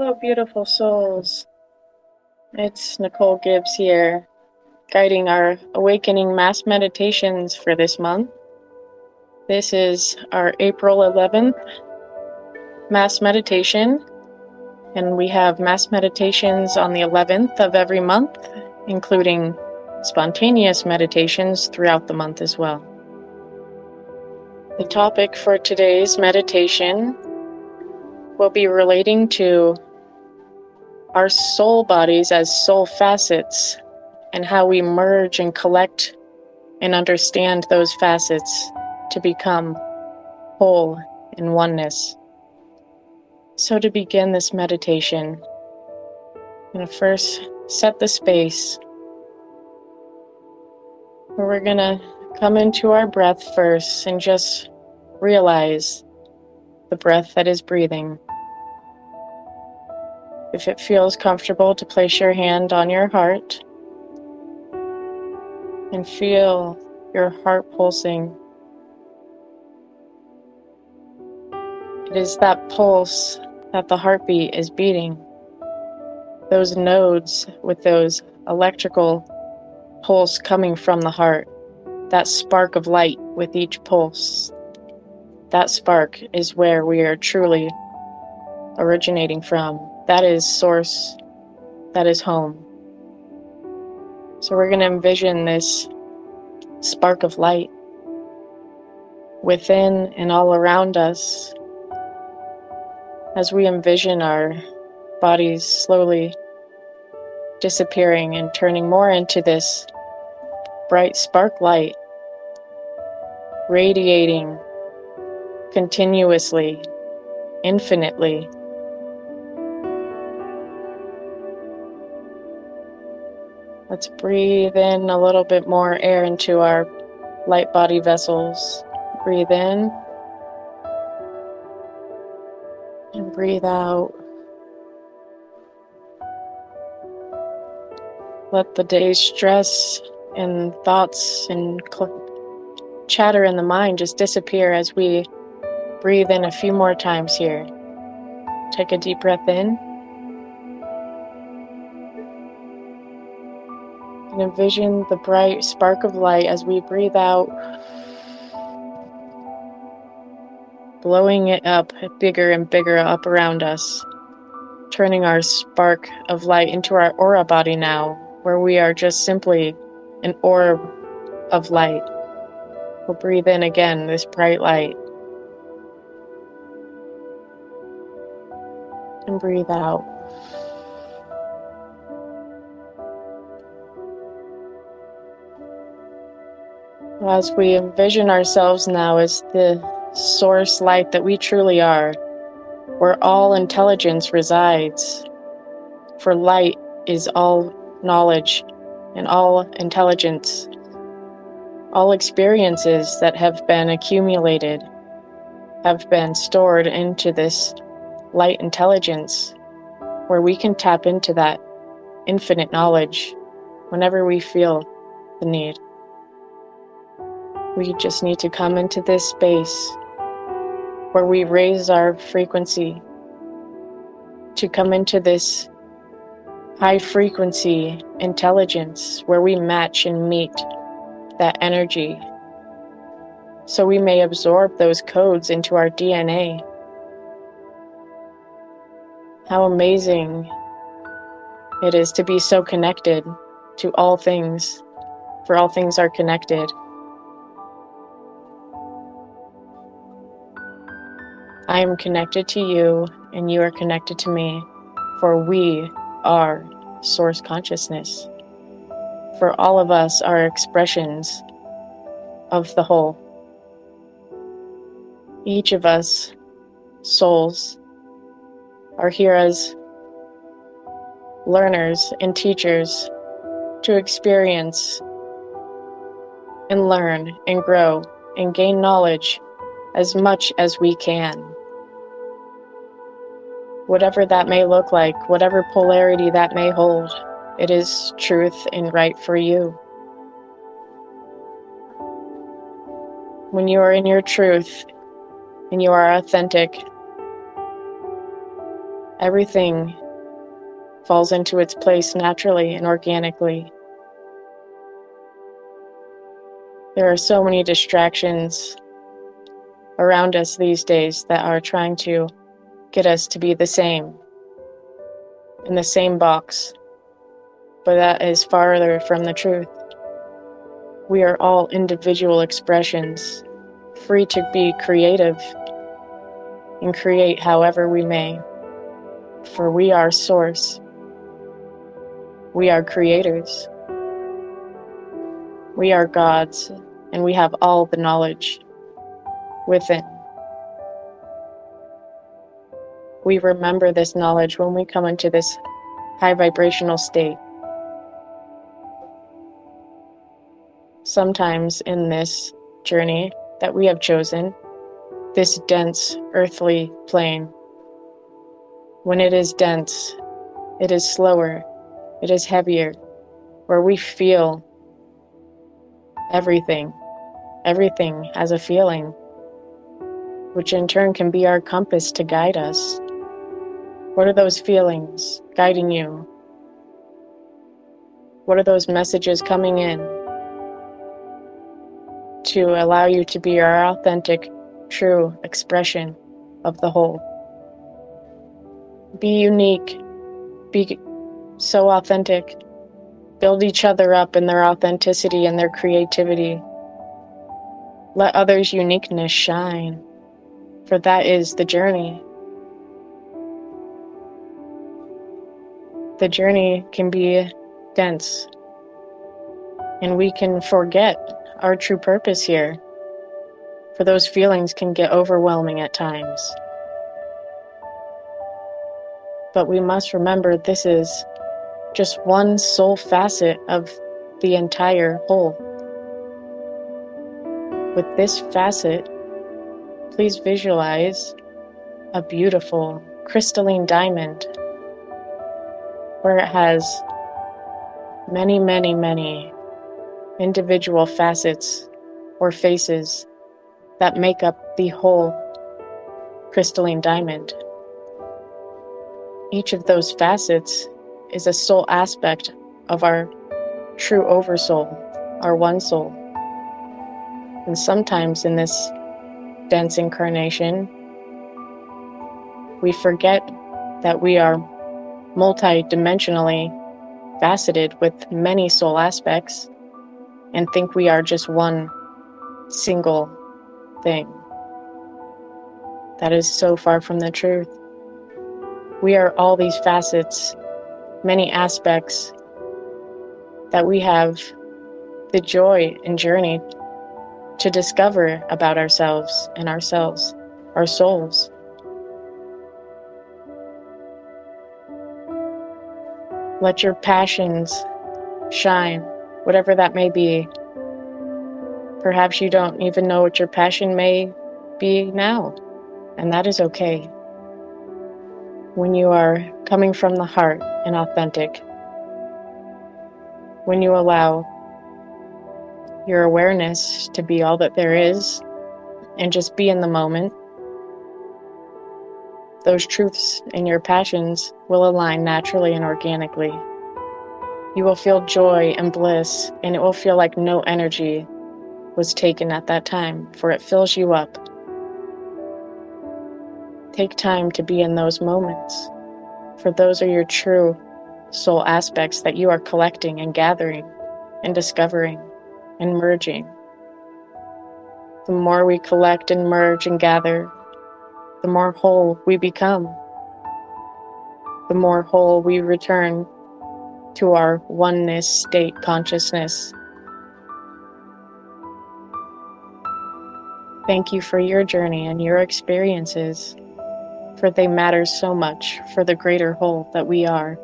Hello, beautiful souls. It's Nicole Gibbs here, guiding our awakening mass meditations for this month. This is our April 11th mass meditation, and we have mass meditations on the 11th of every month, including spontaneous meditations throughout the month as well. The topic for today's meditation will be relating to our soul bodies as soul facets and how we merge and collect and understand those facets to become whole in oneness. So, to begin this meditation, I'm going to first set the space where we're going to come into our breath first and just realize the breath that is breathing. If it feels comfortable to place your hand on your heart and feel your heart pulsing. It is that pulse that the heartbeat is beating. Those nodes with those electrical pulse coming from the heart. That spark of light with each pulse. That spark is where we are truly originating from that is source, that is home. So we're going to envision this spark of light within and all around us as we envision our bodies slowly disappearing and turning more into this bright spark light, radiating continuously, infinitely Let's breathe in a little bit more air into our light body vessels. Breathe in and breathe out. Let the day's stress and thoughts and cl- chatter in the mind just disappear as we breathe in a few more times here. Take a deep breath in. And envision the bright spark of light as we breathe out, blowing it up bigger and bigger up around us, turning our spark of light into our aura body now, where we are just simply an orb of light. We'll breathe in again this bright light. And breathe out. As we envision ourselves now as the source light that we truly are, where all intelligence resides, for light is all knowledge and all intelligence, all experiences that have been accumulated have been stored into this light intelligence, where we can tap into that infinite knowledge whenever we feel the need. We just need to come into this space where we raise our frequency to come into this high frequency intelligence where we match and meet that energy so we may absorb those codes into our DNA. How amazing it is to be so connected to all things, for all things are connected. I am connected to you, and you are connected to me, for we are source consciousness. For all of us are expressions of the whole. Each of us, souls, are here as learners and teachers to experience and learn and grow and gain knowledge as much as we can whatever that may look like, whatever polarity that may hold. It is truth and right for you. When you are in your truth and you are authentic everything falls into its place naturally and organically. There are so many distractions around us these days that are trying to get us to be the same, in the same box, but that is farther from the truth. We are all individual expressions, free to be creative and create however we may, for we are source. We are creators. We are gods, and we have all the knowledge within. We remember this knowledge when we come into this high vibrational state. Sometimes in this journey that we have chosen, this dense earthly plane, when it is dense, it is slower it is heavier, where we feel everything. Everything has a feeling, which in turn can be our compass to guide us. What are those feelings guiding you? What are those messages coming in to allow you to be your authentic, true expression of the whole? Be unique. Be so authentic. Build each other up in their authenticity and their creativity. Let others' uniqueness shine, for that is the journey. The journey can be dense, and we can forget our true purpose here, for those feelings can get overwhelming at times. But we must remember this is just one soul facet of the entire whole. With this facet, please visualize a beautiful crystalline diamond where it has many, many, many individual facets or faces that make up the whole crystalline diamond. Each of those facets is a soul aspect of our true oversoul, our one soul. And sometimes in this dense incarnation, we forget that we are multi-dimensionally faceted with many soul aspects and think we are just one single thing. That is so far from the truth. We are all these facets many aspects that we have the joy and journey to discover about ourselves and ourselves, our souls. Let your passions shine, whatever that may be. Perhaps you don't even know what your passion may be now, and that is okay. When you are coming from the heart, and authentic. When you allow your awareness to be all that there is and just be in the moment, those truths and your passions will align naturally and organically. You will feel joy and bliss, and it will feel like no energy was taken at that time, for it fills you up. Take time to be in those moments for those are your true soul aspects that you are collecting and gathering and discovering and merging. The more we collect and merge and gather, the more whole we become. The more whole we return to our oneness state consciousness. Thank you for your journey and your experiences for they matter so much for the greater whole that we are.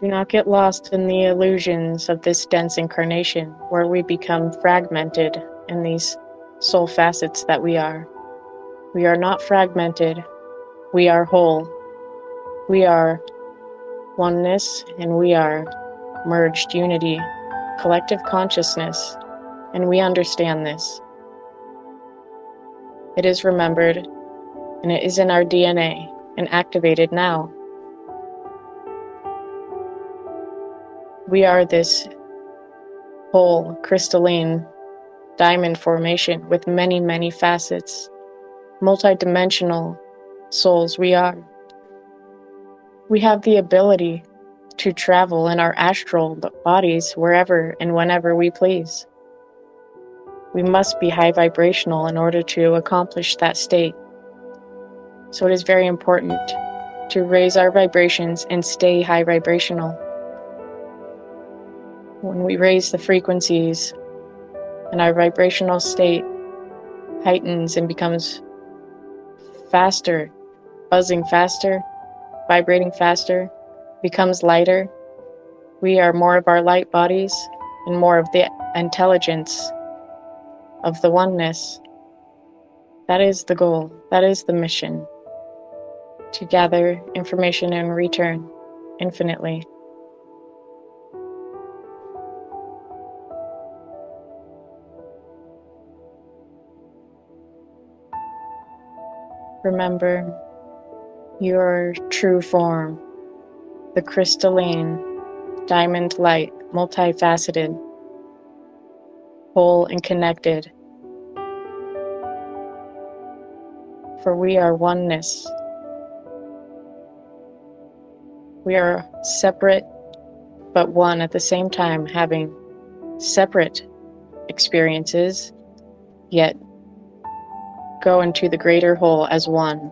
Do not get lost in the illusions of this dense incarnation where we become fragmented in these soul facets that we are. We are not fragmented, we are whole. We are oneness and we are merged unity, collective consciousness, and we understand this. It is remembered, and it is in our DNA and activated now. We are this whole crystalline diamond formation with many, many facets, multidimensional souls we are. We have the ability to travel in our astral bodies wherever and whenever we please. We must be high vibrational in order to accomplish that state. So it is very important to raise our vibrations and stay high vibrational. When we raise the frequencies and our vibrational state heightens and becomes faster, buzzing faster, vibrating faster, becomes lighter, we are more of our light bodies and more of the intelligence of the oneness. That is the goal, that is the mission to gather information and return infinitely. Remember your true form, the crystalline, diamond light, multifaceted, whole and connected. For we are oneness. We are separate but one at the same time, having separate experiences, yet go into the greater whole as one,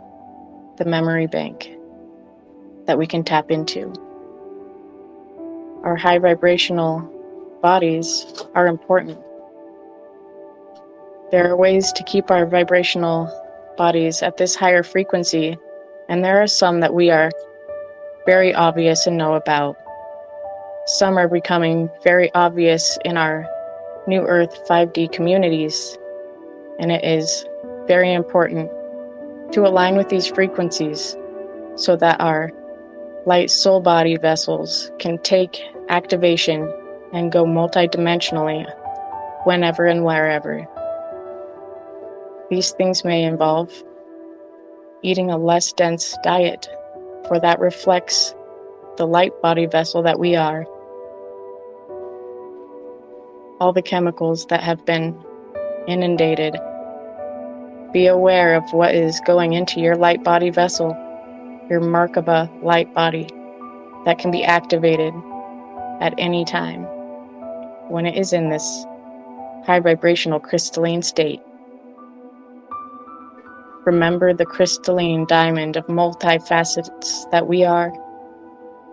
the memory bank that we can tap into. Our high vibrational bodies are important there are ways to keep our vibrational bodies at this higher frequency, and there are some that we are very obvious and know about. Some are becoming very obvious in our New Earth 5D communities, and it is very important to align with these frequencies so that our light soul body vessels can take activation and go multidimensionally whenever and wherever. These things may involve eating a less dense diet, for that reflects the light body vessel that we are. All the chemicals that have been inundated. Be aware of what is going into your light body vessel, your Merkaba light body, that can be activated at any time when it is in this high vibrational crystalline state. Remember the crystalline diamond of multifacets that we are,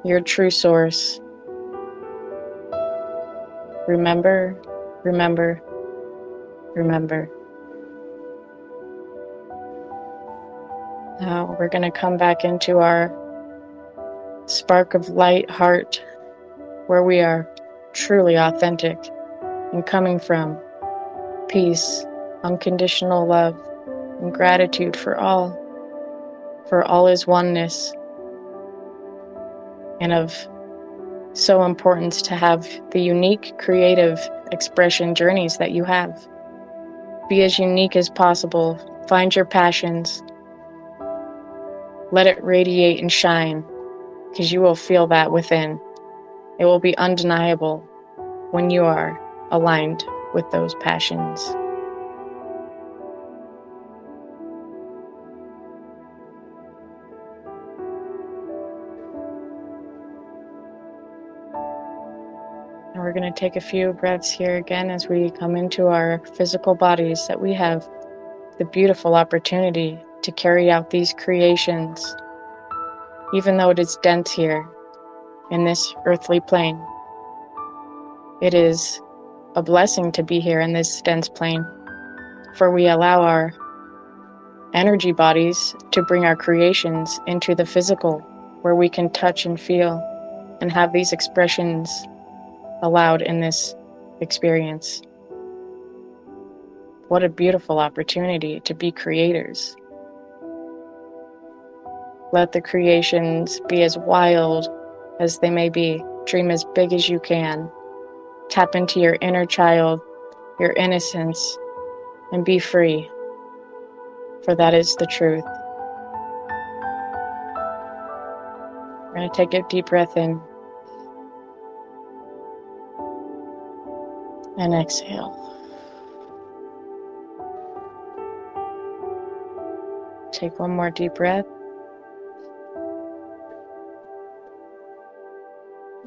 your true source. Remember, remember, remember. Now we're going to come back into our spark of light heart where we are truly authentic and coming from peace, unconditional love and gratitude for all, for all is oneness, and of so importance to have the unique creative expression journeys that you have. Be as unique as possible, find your passions, let it radiate and shine, because you will feel that within. It will be undeniable when you are aligned with those passions. And we're going to take a few breaths here again as we come into our physical bodies that we have the beautiful opportunity to carry out these creations, even though it is dense here in this earthly plane. It is a blessing to be here in this dense plane, for we allow our energy bodies to bring our creations into the physical, where we can touch and feel and have these expressions allowed in this experience. What a beautiful opportunity to be creators. Let the creations be as wild as they may be. Dream as big as you can. Tap into your inner child, your innocence, and be free. for that is the truth. We're going to take a deep breath in and exhale. Take one more deep breath.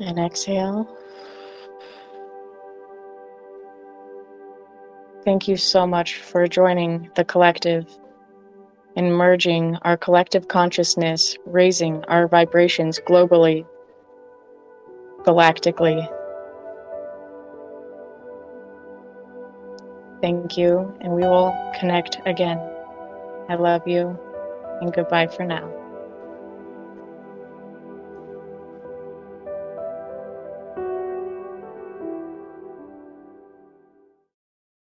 And exhale. Thank you so much for joining the collective and merging our collective consciousness, raising our vibrations globally, galactically. Thank you, and we will connect again. I love you, and goodbye for now.